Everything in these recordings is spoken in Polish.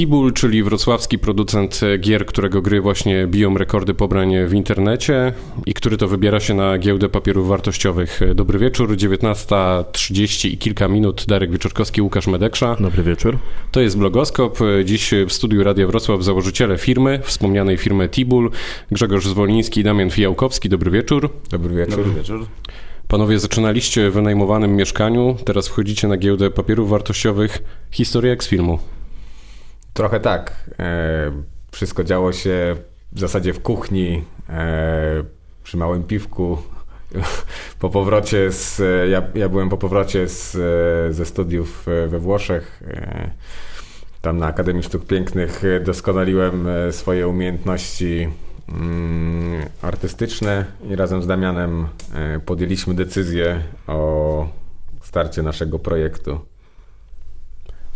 Tibul, czyli wrocławski producent gier, którego gry właśnie biją rekordy pobrań w internecie i który to wybiera się na giełdę papierów wartościowych. Dobry wieczór, 19.30 i kilka minut. Darek Wieczorkowski, Łukasz Medeksza. Dobry wieczór. To jest Blogoskop. Dziś w studiu Radia Wrocław założyciele firmy, wspomnianej firmy Tibul, Grzegorz Zwoliński i Damian Fijałkowski. Dobry wieczór. Dobry wieczór. Dobry wieczór. Panowie, zaczynaliście w wynajmowanym mieszkaniu, teraz wchodzicie na giełdę papierów wartościowych. Historia jak z filmu. Trochę tak. E, wszystko działo się w zasadzie w kuchni, e, przy małym piwku. Po powrocie z, ja, ja byłem po powrocie z, ze studiów we Włoszech. E, tam na Akademii Sztuk Pięknych doskonaliłem swoje umiejętności mm, artystyczne i razem z Damianem podjęliśmy decyzję o starcie naszego projektu.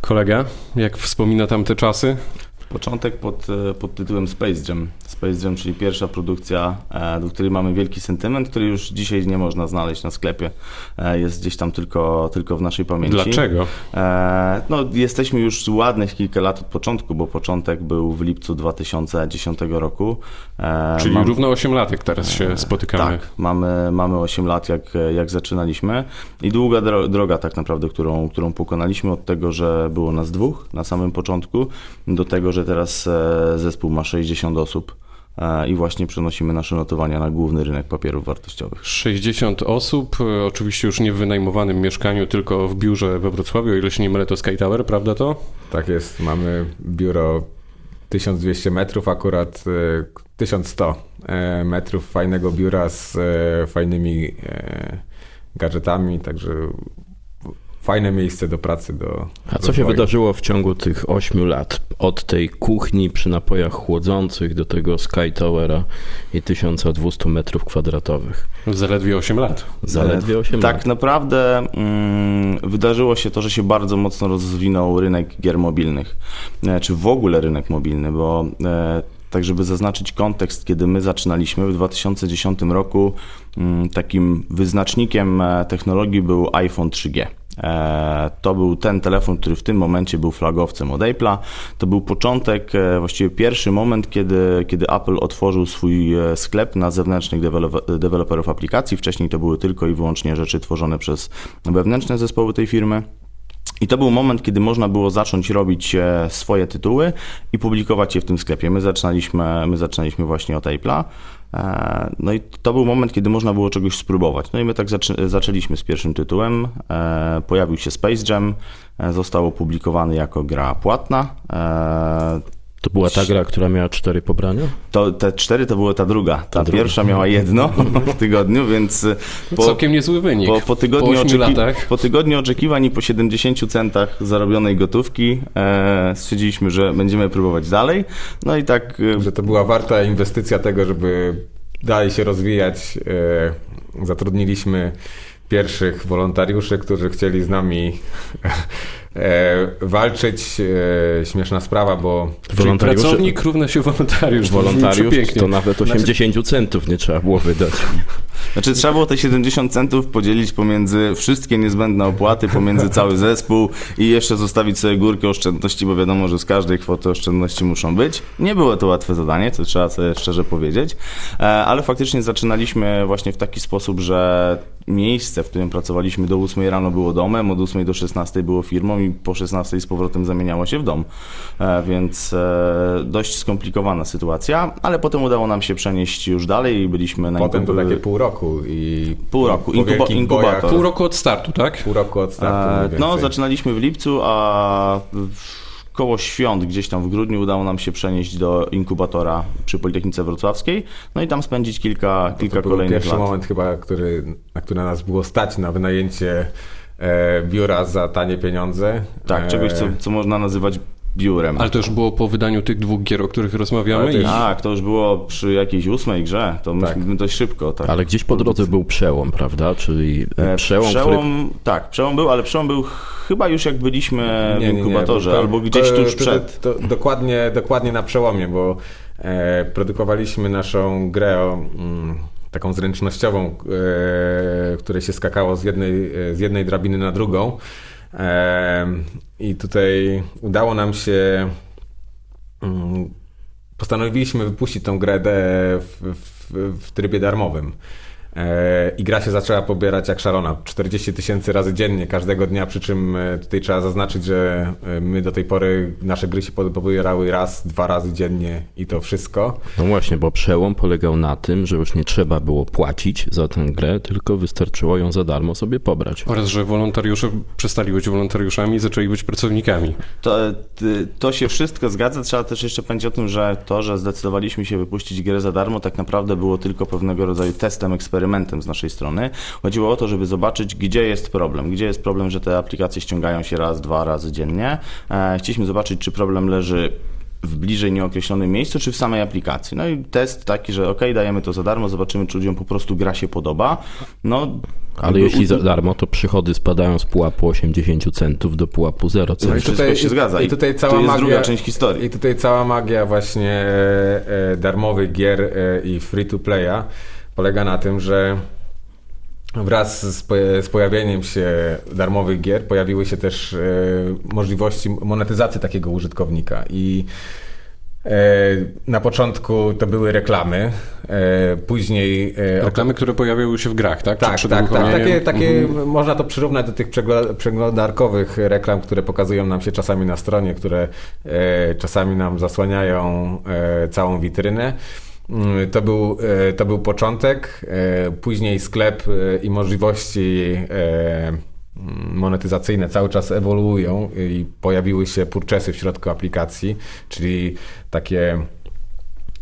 Kolega, jak wspomina tamte czasy? Początek pod, e, pod tytułem Space Jam. Space Jam, czyli pierwsza produkcja, e, do której mamy wielki sentyment, który już dzisiaj nie można znaleźć na sklepie. E, jest gdzieś tam tylko, tylko w naszej pamięci. Dlaczego? No, jesteśmy już ładnych kilka lat od początku, bo początek był w lipcu 2010 roku. Czyli Mam... równo 8 lat, jak teraz się spotykamy. Tak, mamy, mamy 8 lat, jak, jak zaczynaliśmy i długa droga tak naprawdę, którą, którą pokonaliśmy od tego, że było nas dwóch na samym początku, do tego, że teraz e, zespół ma 60 osób e, i właśnie przenosimy nasze notowania na główny rynek papierów wartościowych. 60 osób, e, oczywiście już nie w wynajmowanym mieszkaniu, tylko w biurze we Wrocławiu, o ile się nie mylę, to Sky Tower, prawda to? Tak jest, mamy biuro 1200 metrów, akurat 1100 metrów fajnego biura z fajnymi gadżetami, także fajne miejsce do pracy. Do A co się wydarzyło w ciągu tych 8 lat? Od tej kuchni przy napojach chłodzących do tego Sky Towera i 1200 metrów kwadratowych. Zaledwie 8 lat. Zaledwie 8 tak lat. Tak naprawdę mm, wydarzyło się to, że się bardzo mocno rozwinął rynek gier mobilnych, e, czy w ogóle rynek mobilny, bo e, tak, żeby zaznaczyć kontekst, kiedy my zaczynaliśmy w 2010 roku, mm, takim wyznacznikiem e, technologii był iPhone 3G. E, to był ten telefon, który w tym momencie był flagowcem od Apple'a. To był początek, e, właściwie pierwszy moment, kiedy, kiedy Apple otworzył swój e, sklep na zewnętrznych deweloperów aplikacji. Wcześniej to były tylko i wyłącznie rzeczy tworzone przez wewnętrzne zespoły tej firmy. I to był moment, kiedy można było zacząć robić swoje tytuły i publikować je w tym sklepie. My zaczynaliśmy, my zaczynaliśmy właśnie od Apple'a. E, no i to był moment, kiedy można było czegoś spróbować. No i my tak zaczę zaczęliśmy z pierwszym tytułem. E, pojawił się Space Jam, e, został opublikowany jako gra płatna. To była ta gra, która miała cztery pobrania? To, te cztery to była ta druga. Ta, ta pierwsza druga. miała jedno w tygodniu, więc... Po, Całkiem niezły wynik. Po, po, tygodniu, po, oczeki latach. po tygodniu oczekiwań i po 70 centach zarobionej gotówki e, stwierdziliśmy, że będziemy próbować dalej. No i tak... E, że to była warta inwestycja tego, żeby dalej się rozwijać. E, zatrudniliśmy pierwszych wolontariuszy, którzy chcieli z nami e, walczyć. E, śmieszna sprawa, bo... Pracownik równa się wolontariusz. Wolontariusz to nawet 80 znaczy... centów nie trzeba było wydać. Znaczy trzeba było te 70 centów podzielić pomiędzy wszystkie niezbędne opłaty, pomiędzy cały zespół i jeszcze zostawić sobie górkę oszczędności, bo wiadomo, że z każdej kwoty oszczędności muszą być. Nie było to łatwe zadanie, co trzeba sobie szczerze powiedzieć, e, ale faktycznie zaczynaliśmy właśnie w taki sposób, że miejsce, w którym pracowaliśmy do 8 rano było domem, od 8 do 16 było firmą i po 16 z powrotem zamieniało się w dom. E, więc e, dość skomplikowana sytuacja, ale potem udało nam się przenieść już dalej i byliśmy na Potem to takie pół roku i pół roku Inkuba inkubator. Pół roku od startu, tak? Pół roku od startu. E, no, zaczynaliśmy w lipcu, a koło świąt, gdzieś tam w grudniu, udało nam się przenieść do inkubatora przy Politechnice Wrocławskiej, no i tam spędzić kilka, kilka to kolejnych pierwszy moment chyba, który, na który nas było stać na wynajęcie biura za tanie pieniądze. Tak, czegoś, co, co można nazywać biurem. Ale to już było po wydaniu tych dwóch gier, o których rozmawiamy? Tak, to już było przy jakiejś ósmej grze, to tak. dość szybko. Tak. Ale gdzieś po drodze był przełom, prawda? Czyli e, przełom, przełom który... Tak, przełom był, ale przełom był chyba już jak byliśmy nie, w inkubatorze, nie, nie, albo gdzieś to, tuż przed. To, to, dokładnie, dokładnie na przełomie, bo e, produkowaliśmy naszą grę o... Mm, taką zręcznościową, e, której się skakało z jednej, z jednej drabiny na drugą. I tutaj udało nam się mm, postanowiliśmy wypuścić tą grę w, w, w trybie darmowym. E, I gra się zaczęła pobierać jak szalona. 40 tysięcy razy dziennie, każdego dnia, przy czym e, tutaj trzeba zaznaczyć, że e, my do tej pory nasze gry się pobierały raz, dwa razy dziennie i to wszystko. No właśnie, bo przełom polegał na tym, że już nie trzeba było płacić za tę grę, tylko wystarczyło ją za darmo sobie pobrać. Oraz, że wolontariusze przestali być wolontariuszami i zaczęli być pracownikami. To, to się wszystko zgadza. Trzeba też jeszcze powiedzieć o tym, że to, że zdecydowaliśmy się wypuścić grę za darmo, tak naprawdę było tylko pewnego rodzaju testem eksperymentalnym eksperymentem z naszej strony. Chodziło o to, żeby zobaczyć, gdzie jest problem. Gdzie jest problem, że te aplikacje ściągają się raz, dwa razy dziennie. E, chcieliśmy zobaczyć, czy problem leży w bliżej nieokreślonym miejscu, czy w samej aplikacji. No i test taki, że ok, dajemy to za darmo, zobaczymy, czy ludziom po prostu gra się podoba. No, ale jeśli za darmo, to przychody spadają z pułapu 80 centów do pułapu 0 centów. No i tutaj się zgadza. I tutaj cała to jest magia, druga część historii. I tutaj cała magia właśnie e, e, darmowych gier e, i free to playa polega na tym, że wraz z, pojawieniem się darmowych gier pojawiły się też e, możliwości monetyzacji takiego użytkownika i e, na początku to były reklamy, e, później... Reklamy, które pojawiały się w grach, tak? Tak, tak, tak. Takie, takie mhm. Można to przyrównać do tych przeglądarkowych reklam, które pokazują nam się czasami na stronie, które czasami nam zasłaniają całą witrynę. Mm, to był, e, to był początek, e, później sklep e, i możliwości mm, monetyzacyjne cały czas ewoluują i pojawiły się purczesy w środku aplikacji, czyli takie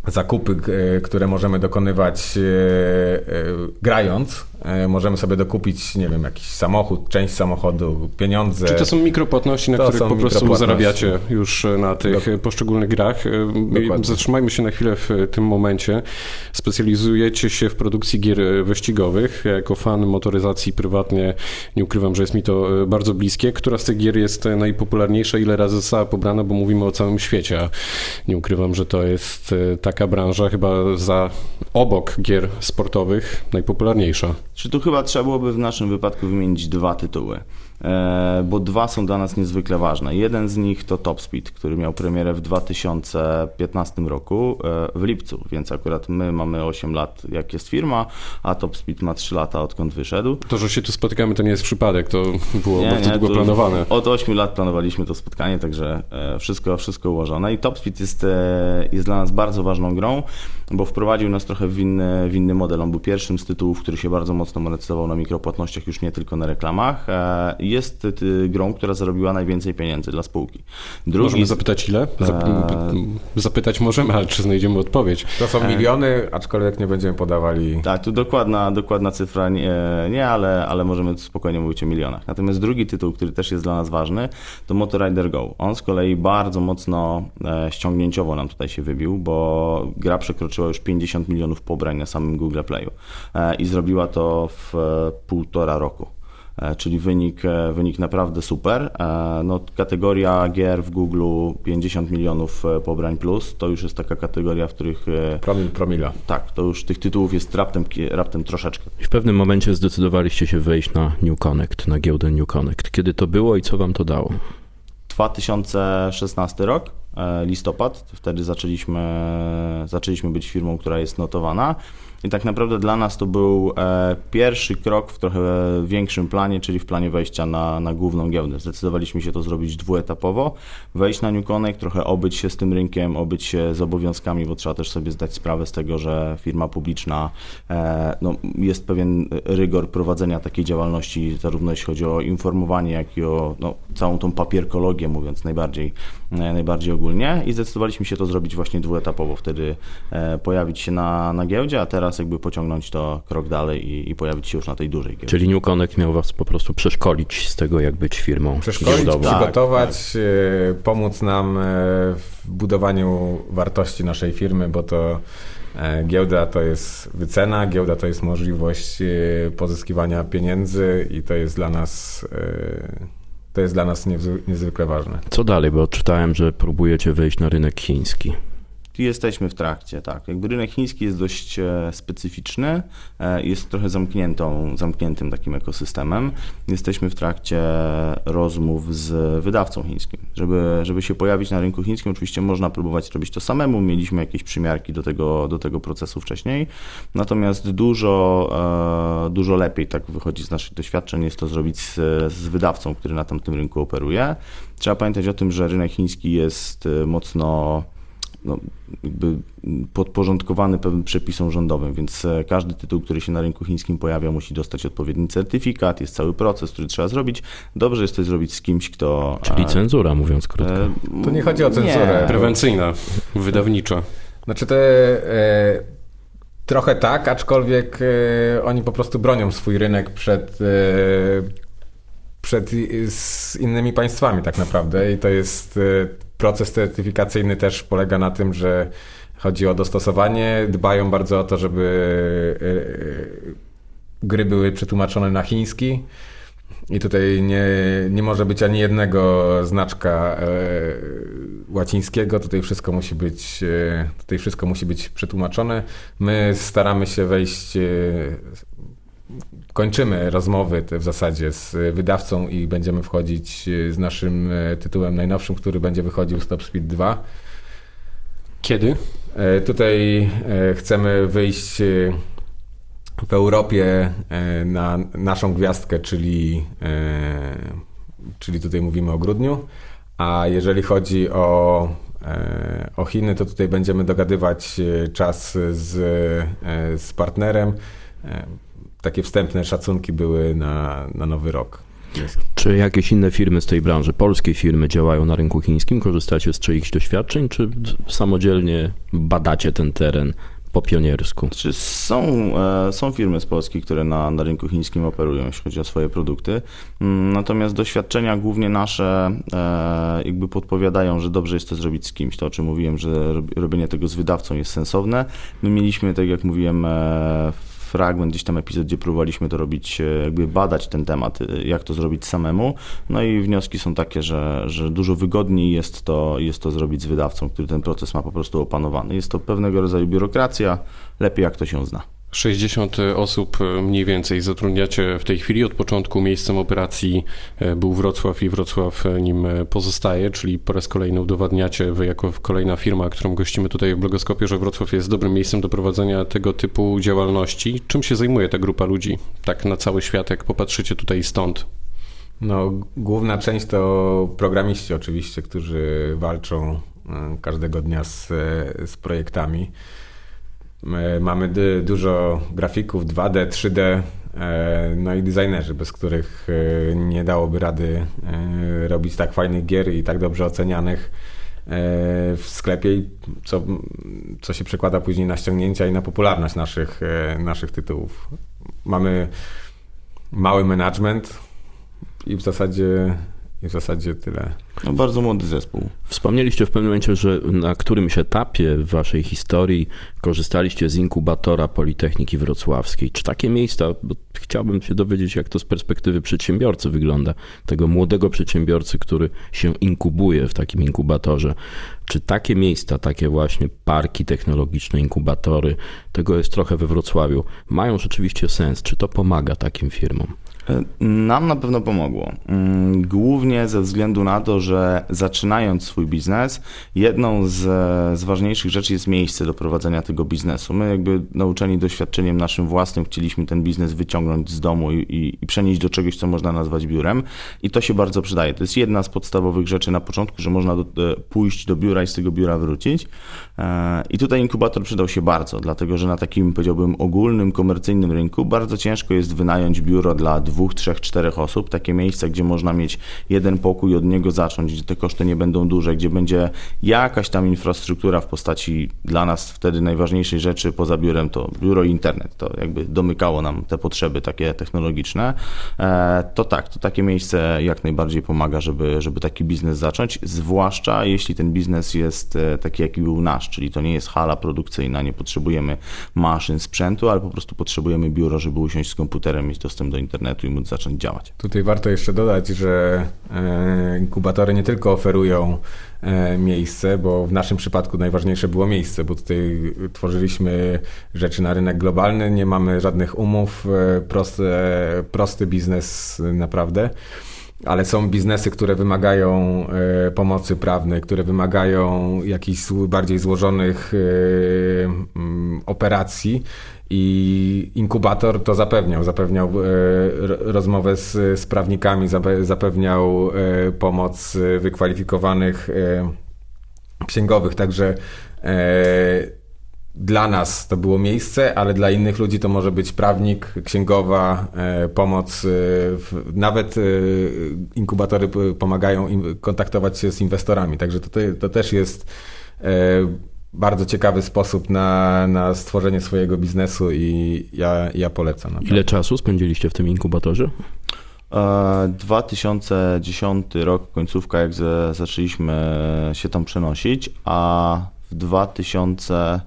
zakupy, które możemy dokonywać grając, możemy sobie dokupić, nie wiem, jakiś samochód, część samochodu, pieniądze. Czy to są mikropłatności, na to których po prostu zarabiacie już na tych Dok poszczególnych grach? E, Dokładnie. Zatrzymajmy się na chwilę w tym momencie. Specjalizujecie się w produkcji gier wyścigowych. Ja jako fan motoryzacji prywatnie nie ukrywam, że jest mi to e, bardzo bliskie. Która z tych gier jest najpopularniejsza? Ile razy została pobrana? Bo mówimy o całym świecie, a nie ukrywam, że to jest taka branża chyba za obok gier sportowych najpopularniejsza. Czy tu chyba trzeba byłoby w naszym wypadku wymienić dwa tytuły? E, bo dwa są dla nas niezwykle ważne. Jeden z nich to Top Speed, który miał premierę w 2015 roku e, w lipcu, więc akurat my mamy 8 lat, jak jest firma, a Top Speed ma 3 lata, odkąd wyszedł. To, że się tu spotykamy, to nie jest przypadek, to było nie, bardzo nie, długo planowane. Od 8 lat planowaliśmy to spotkanie, także e, wszystko, wszystko ułożone. I Top Speed jest, jest dla nas bardzo ważną grą, bo wprowadził nas trochę w inny, w inny model. On był pierwszym z tytułów, który się bardzo mocno monetyzował na mikropłatnościach, już nie tylko na reklamach jest grą, która zarobiła najwięcej pieniędzy dla spółki. Drugi... Możemy zapytać ile? Zap... Eee... Zapytać możemy, ale czy znajdziemy odpowiedź? To są miliony, aczkolwiek nie będziemy podawali... Tak, tu dokładna, dokładna cyfra nie, nie ale, ale możemy spokojnie mówić o milionach. Natomiast drugi tytuł, który też jest dla nas ważny, to Motorrider Go. On z kolei bardzo mocno e, ściągnięciowo nam tutaj się wybił, bo gra przekroczyła już 50 milionów pobrań na samym Google Playu e, i zrobiła to w e, półtora roku. E, czyli wynik, e, wynik naprawdę super. E, no, kategoria gier w Google 50 milionów pobrań plus, to już jest taka kategoria, w których... Promil, promila. Tak, to już tych tytułów jest raptem, raptem troszeczkę. I w pewnym momencie zdecydowaliście się wejść na New Connect, na giełdę New Connect. Kiedy to było i co wam to dało? 2016 rok, listopad, wtedy zaczęliśmy, zaczęliśmy być firmą, która jest notowana. I tak naprawdę dla nas to był e, pierwszy krok w trochę większym planie, czyli w planie wejścia na, na główną giełdę. Zdecydowaliśmy się to zrobić dwuetapowo, wejść na New Connect, trochę obyć się z tym rynkiem, obyć się z obowiązkami, bo trzeba też sobie zdać sprawę z tego, że firma publiczna, e, no, jest pewien rygor prowadzenia takiej działalności, zarówno jeśli chodzi o informowanie, jak i o no, całą tą papierkologię, mówiąc najbardziej, e, najbardziej ogólnie. I zdecydowaliśmy się to zrobić właśnie dwuetapowo, wtedy pojawić się na, na giełdzie, a teraz jakby pociągnąć to krok dalej i, i pojawić się już na tej dużej giełdzie. Czyli New Connect miał was po prostu przeszkolić z tego, jak być firmą Przeszkolić, giełdową. przygotować, tak, tak. pomóc nam e, w budowaniu wartości naszej firmy, bo to e, Giełda to jest wycena, giełda to jest możliwość pozyskiwania pieniędzy i to jest dla nas to jest dla nas niezwykle ważne. Co dalej, bo czytałem, że próbujecie wejść na rynek chiński. Jesteśmy w trakcie, tak. Jakby rynek chiński jest dość e, specyficzny, e, jest trochę zamkniętą, zamkniętym takim ekosystemem. Jesteśmy w trakcie rozmów z wydawcą chińskim. Żeby, żeby się pojawić na rynku chińskim, oczywiście można próbować robić to samemu. Mieliśmy jakieś przymiarki do tego, do tego procesu wcześniej. Natomiast dużo, e, dużo lepiej, tak wychodzi z naszych doświadczeń, jest to zrobić z, z wydawcą, który na tamtym rynku operuje. Trzeba pamiętać o tym, że rynek chiński jest mocno no, jakby podporządkowany pewnym przepisom rządowym, więc e, każdy tytuł, który się na rynku chińskim pojawia, musi dostać odpowiedni certyfikat, jest cały proces, który trzeba zrobić. Dobrze jest to zrobić z kimś, kto... Czyli cenzura, mówiąc krótko. E, to nie chodzi o cenzurę. Nie. Prewencyjna, wydawnicza. Znaczy to e, trochę tak, aczkolwiek e, oni po prostu bronią swój rynek przed e, przed z innymi państwami tak naprawdę i to jest proces certyfikacyjny też polega na tym, że chodzi o dostosowanie, dbają bardzo o to, żeby e, e, gry były przetłumaczone na chiński. I tutaj nie, nie może być ani jednego znaczka e, łacińskiego, tutaj wszystko musi być, e, tutaj wszystko musi być przetłumaczone. My staramy się wejść, e, kończymy rozmowy w zasadzie z wydawcą i będziemy wchodzić z naszym e, tytułem najnowszym, który będzie wychodził Stop Speed 2. Kiedy? E, tutaj e, chcemy wyjść w Europie na naszą gwiazdkę, czyli, czyli tutaj mówimy o grudniu. A jeżeli chodzi o, o Chiny, to tutaj będziemy dogadywać czas z, z partnerem takie wstępne szacunki były na, na nowy rok. Czy jakieś inne firmy z tej branży, polskie firmy działają na rynku chińskim? Korzystacie z czyichś doświadczeń, czy samodzielnie badacie ten teren po pioniersku? Czy są, e, są firmy z Polski, które na, na rynku chińskim operują, jeśli chodzi o swoje produkty. Mm, natomiast doświadczenia głównie nasze e, jakby podpowiadają, że dobrze jest to zrobić z kimś. To o czym mówiłem, że robienie tego z wydawcą jest sensowne. My mieliśmy, tak jak mówiłem, e, fragment, gdzieś tam epizod, gdzie próbowaliśmy to robić, e, jakby badać ten temat, e, jak to zrobić samemu. No i wnioski są takie, że, że dużo wygodniej jest to, jest to zrobić z wydawcą, który ten proces ma po prostu opanowany. Jest to pewnego rodzaju biurokracja, lepiej jak to się zna. 60 osób mniej więcej zatrudniacie w tej chwili. Od początku miejscem operacji e, był Wrocław i Wrocław nim pozostaje, czyli po raz kolejny udowadniacie wy jako kolejna firma, którą gościmy tutaj w Blogoskopie, że Wrocław jest dobrym miejscem do prowadzenia tego typu działalności. Czym się zajmuje ta grupa ludzi? Tak na cały świat, jak popatrzycie tutaj stąd. No, główna część to programiści oczywiście, którzy walczą e, każdego dnia z, e, z projektami. My mamy dużo grafików 2D, 3D, e, no i designerzy, bez których e, nie dałoby rady e, robić tak fajnych gier i tak dobrze ocenianych w sklepie, co, co się przekłada później na ściągnięcia i na popularność naszych, naszych tytułów. Mamy mały management i w zasadzie i w zasadzie tyle. No bardzo młody zespół. Wspomnieliście w pewnym momencie, że na którymś etapie w waszej historii korzystaliście z inkubatora Politechniki Wrocławskiej. Czy takie miejsca, bo chciałbym się dowiedzieć, jak to z perspektywy przedsiębiorcy wygląda, tego młodego przedsiębiorcy, który się inkubuje w takim inkubatorze. Czy takie miejsca, takie właśnie parki technologiczne, inkubatory, tego jest trochę we Wrocławiu, mają rzeczywiście sens? Czy to pomaga takim firmom? Nam na pewno pomogło. Mm, głównie ze względu na to, że zaczynając swój biznes, jedną z, z ważniejszych rzeczy jest miejsce do prowadzenia tego biznesu. My jakby nauczeni doświadczeniem naszym własnym chcieliśmy ten biznes wyciągnąć z domu i, i, i przenieść do czegoś, co można nazwać biurem i to się bardzo przydaje. To jest jedna z podstawowych rzeczy na początku, że można do, pójść do biura i z tego biura wrócić. E, I tutaj inkubator przydał się bardzo, dlatego że na takim, powiedziałbym, ogólnym, komercyjnym rynku bardzo ciężko jest wynająć biuro dla dwóch, trzech, czterech osób, takie miejsce, gdzie można mieć jeden pokój od niego zacząć, gdzie te koszty nie będą duże, gdzie będzie jakaś tam infrastruktura w postaci dla nas wtedy najważniejszej rzeczy poza biurem to biuro i internet. To jakby domykało nam te potrzeby takie technologiczne. E, to tak, to takie miejsce jak najbardziej pomaga, żeby, żeby taki biznes zacząć, zwłaszcza jeśli ten biznes jest e, taki, jaki był nasz, czyli to nie jest hala produkcyjna, nie potrzebujemy maszyn, sprzętu, ale po prostu potrzebujemy biuro, żeby usiąść z komputerem, mieć dostęp do internetu i móc zacząć działać. Tutaj warto jeszcze dodać, że e, inkubatory nie tylko oferują e, miejsce, bo w naszym przypadku najważniejsze było miejsce, bo tutaj tworzyliśmy rzeczy na rynek globalny, nie mamy żadnych umów, e, prosty, prosty biznes naprawdę ale są biznesy, które wymagają pomocy prawnej, które wymagają jakichś bardziej złożonych mm, operacji i inkubator to zapewniał. Zapewniał e, rozmowę z, z prawnikami, zapewniał e, pomoc wykwalifikowanych e, księgowych. Także dla nas to było miejsce, ale dla innych ludzi to może być prawnik, księgowa, pomoc. Nawet inkubatory pomagają kontaktować się z inwestorami. Także to, to też jest bardzo ciekawy sposób na, na stworzenie swojego biznesu i ja, ja polecam. Naprawdę. Ile czasu spędziliście w tym inkubatorze? 2010 e, rok, końcówka, jak zaczęliśmy się tam przenosić, a w 2000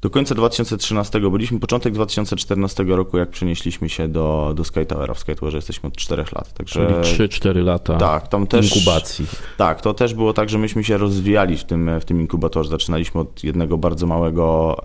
do końca 2013 byliśmy, początek 2014 roku, jak przenieśliśmy się do, do Sky Towera. W Sky Towerze jesteśmy od 4 lat. Także, Czyli 3-4 lata tak, tam też, inkubacji. Tak, to też było tak, że myśmy się rozwijali w tym, w tym inkubatorze. Zaczynaliśmy od jednego bardzo małego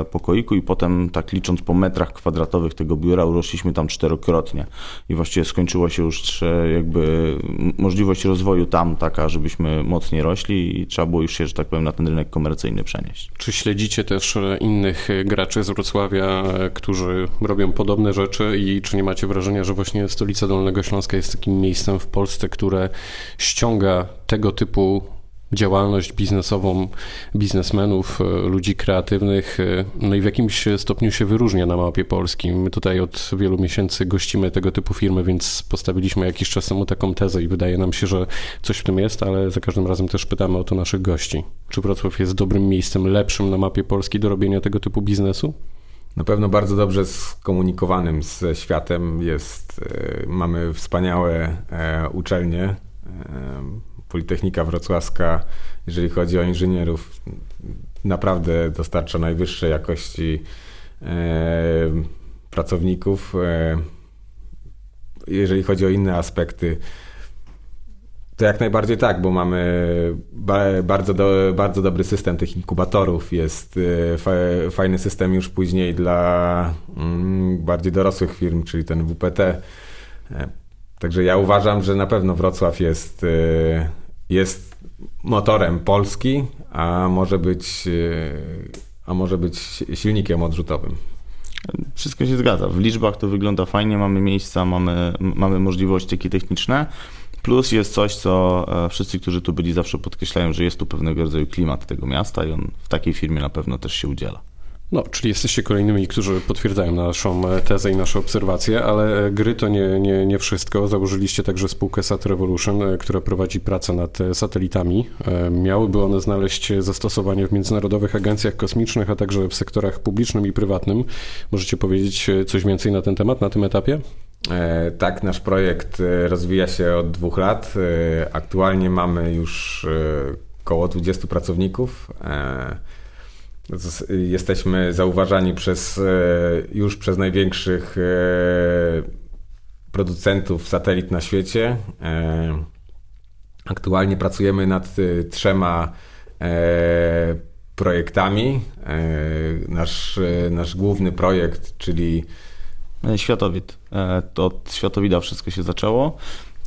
e, pokoiku i potem tak licząc po metrach kwadratowych tego biura urośliśmy tam czterokrotnie. I właściwie skończyło się już jakby możliwość rozwoju tam taka, żebyśmy mocniej rośli i trzeba było już się, że tak powiem, na ten rynek komercyjny przenieść. Czy śledzicie też innych graczy z Wrocławia, którzy robią podobne rzeczy i czy nie macie wrażenia, że właśnie stolica Dolnego Śląska jest takim miejscem w Polsce, które ściąga tego typu działalność biznesową biznesmenów, ludzi kreatywnych, no i w jakimś stopniu się wyróżnia na mapie polskim. My tutaj od wielu miesięcy gościmy tego typu firmy, więc postawiliśmy jakiś czas temu taką tezę i wydaje nam się, że coś w tym jest, ale za każdym razem też pytamy o to naszych gości. Czy Wrocław jest dobrym miejscem, lepszym na mapie Polski do robienia tego typu biznesu? Na pewno bardzo dobrze skomunikowanym ze światem jest, e, mamy wspaniałe e, uczelnie, e, Politechnika Wrocławska, jeżeli chodzi o inżynierów, naprawdę dostarcza najwyższej jakości e, pracowników. E, jeżeli chodzi o inne aspekty, to jak najbardziej tak, bo mamy bardzo, do, bardzo dobry system tych inkubatorów. Jest e, fajny system już później dla mm, bardziej dorosłych firm, czyli ten WPT. Także ja uważam, że na pewno Wrocław jest, jest motorem Polski, a może być, y, a może być silnikiem odrzutowym. Wszystko się zgadza. W liczbach to wygląda fajnie, mamy miejsca, mamy, mamy możliwości takie techniczne. Plus jest coś, co e, wszyscy, którzy tu byli, zawsze podkreślają, że jest tu pewnego rodzaju klimat tego miasta i on w takiej firmie na pewno też się udziela. No, czyli jesteście kolejnymi, którzy potwierdzają naszą e, tezę i nasze obserwacje, ale e, gry to nie, nie, nie wszystko. Założyliście także spółkę Sat Revolution, e, która prowadzi pracę nad satelitami. Miałyby one znaleźć zastosowanie w międzynarodowych agencjach kosmicznych, a także w sektorach publicznym i prywatnym. Możecie powiedzieć coś więcej na ten temat, na tym etapie? Tak, nasz projekt rozwija się od dwóch lat. Aktualnie mamy już około 20 pracowników. Jesteśmy zauważani przez, e, już przez największych e, producentów satelit na świecie. E, aktualnie pracujemy nad trzema projektami. Nasz, nasz główny projekt, czyli Światowid. To od Światowida wszystko się zaczęło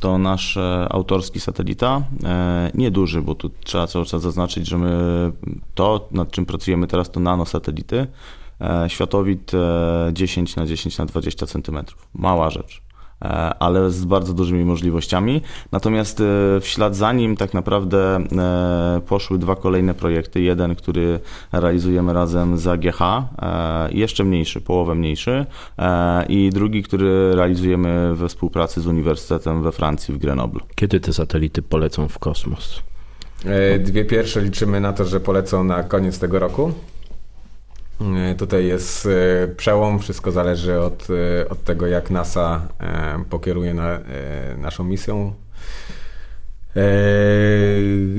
to nasz e, autorski satelita. E, nieduży, bo tu trzeba cały czas zaznaczyć, że my to, nad czym pracujemy teraz, to nanosatelity. E, światowid 10 na 10 na 20 cm. Mała rzecz. E, ale z bardzo dużymi możliwościami. Natomiast e, w ślad za nim tak naprawdę e, poszły dwa kolejne projekty. Jeden, który realizujemy razem z AGH, jeszcze mniejszy, połowę mniejszy i drugi, który realizujemy we współpracy z Uniwersytetem we Francji w Grenoble. Kiedy te satelity polecą w kosmos? Dwie pierwsze liczymy na to, że polecą na koniec tego roku. E, tutaj jest e, przełom, wszystko zależy od, e, od tego, jak NASA pokieruje na, naszą misją.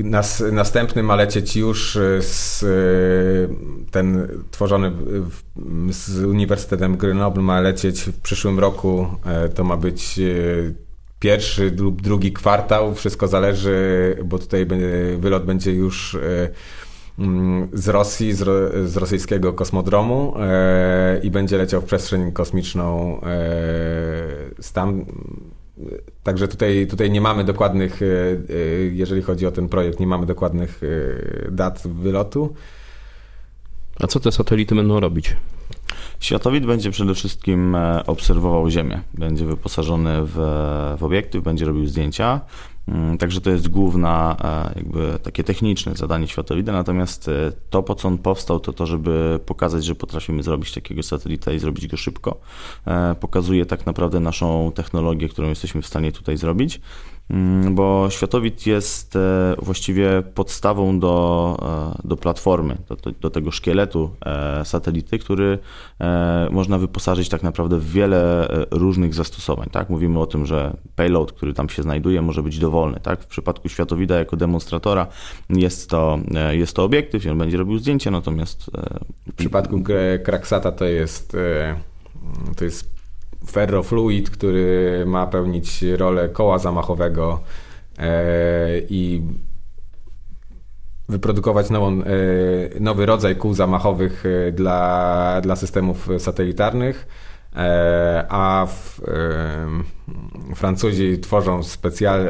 Nas, następny ma lecieć już z, ten tworzony z Uniwersytetem Grenoble ma lecieć w przyszłym roku. To ma być pierwszy lub drugi kwartał. Wszystko zależy, bo tutaj wylot będzie już z Rosji, z, z rosyjskiego kosmodromu e, i będzie leciał w przestrzeń kosmiczną e, tam. Także tutaj, tutaj nie mamy dokładnych, e, e, jeżeli chodzi o ten projekt, nie mamy dokładnych e, dat wylotu. A co te satelity będą robić? Światowid będzie przede wszystkim e, obserwował Ziemię. Będzie wyposażony w, w obiektyw, będzie robił zdjęcia. Mm, także to jest główna, e, jakby takie techniczne zadanie światowida, natomiast e, to, po co on powstał, to to, żeby pokazać, że potrafimy zrobić takiego satelita i zrobić go szybko. Pokazuje tak naprawdę naszą technologię, którą jesteśmy w stanie tutaj zrobić. Mm, bo światowid jest e, właściwie podstawą do, e, do platformy, do, do, tego szkieletu e, satelity, który można wyposażyć tak naprawdę w wiele różnych zastosowań. Tak? Mówimy o tym, że payload, który tam się znajduje, może być dowolny. Tak? W przypadku światowida jako demonstratora jest to, jest to obiektyw on będzie robił zdjęcie, natomiast... W przypadku Kraksata to jest, to jest ferrofluid, który ma pełnić rolę koła zamachowego e, i wyprodukować nową, e, nowy rodzaj kół zamachowych e, dla, dla systemów satelitarnych, a w, Francuzi tworzą specjal,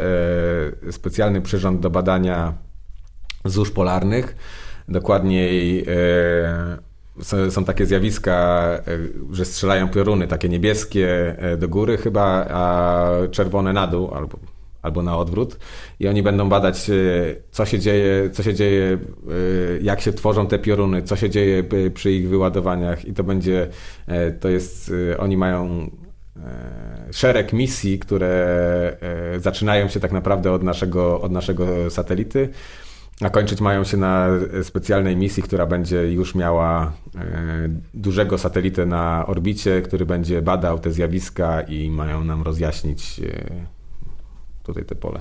specjalny przyrząd do badania złóż polarnych, dokładniej są, takie zjawiska, e, że strzelają pioruny, takie niebieskie e, do góry chyba, a czerwone na dół albo, albo na odwrót. I oni będą badać, e, co się dzieje, co się dzieje, jak się tworzą te pioruny, co się dzieje przy ich wyładowaniach i to będzie, to jest, oni mają szereg misji, które zaczynają się tak naprawdę od naszego, od naszego satelity. A kończyć mają się na specjalnej misji, która będzie już miała e, dużego satelitę na orbicie, który będzie badał te zjawiska i mają nam rozjaśnić e, tutaj te pole.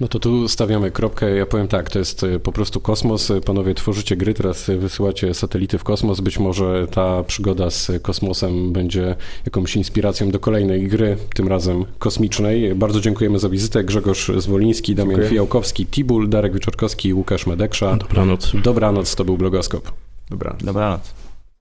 No to tu stawiamy kropkę. Ja powiem tak, to jest e, po prostu kosmos. Panowie tworzycie gry, teraz wysyłacie satelity w kosmos. Być może ta przygoda z kosmosem będzie jakąś inspiracją do kolejnej gry, tym razem kosmicznej. Bardzo dziękujemy za wizytę. Grzegorz Zwoliński, Damian Dziękuję. Fijałkowski, Tibul, Darek Wieczorkowski, Łukasz Medeksza. Dobranoc. Dobranoc, to był Blogoskop. Dobranoc. Dobranoc.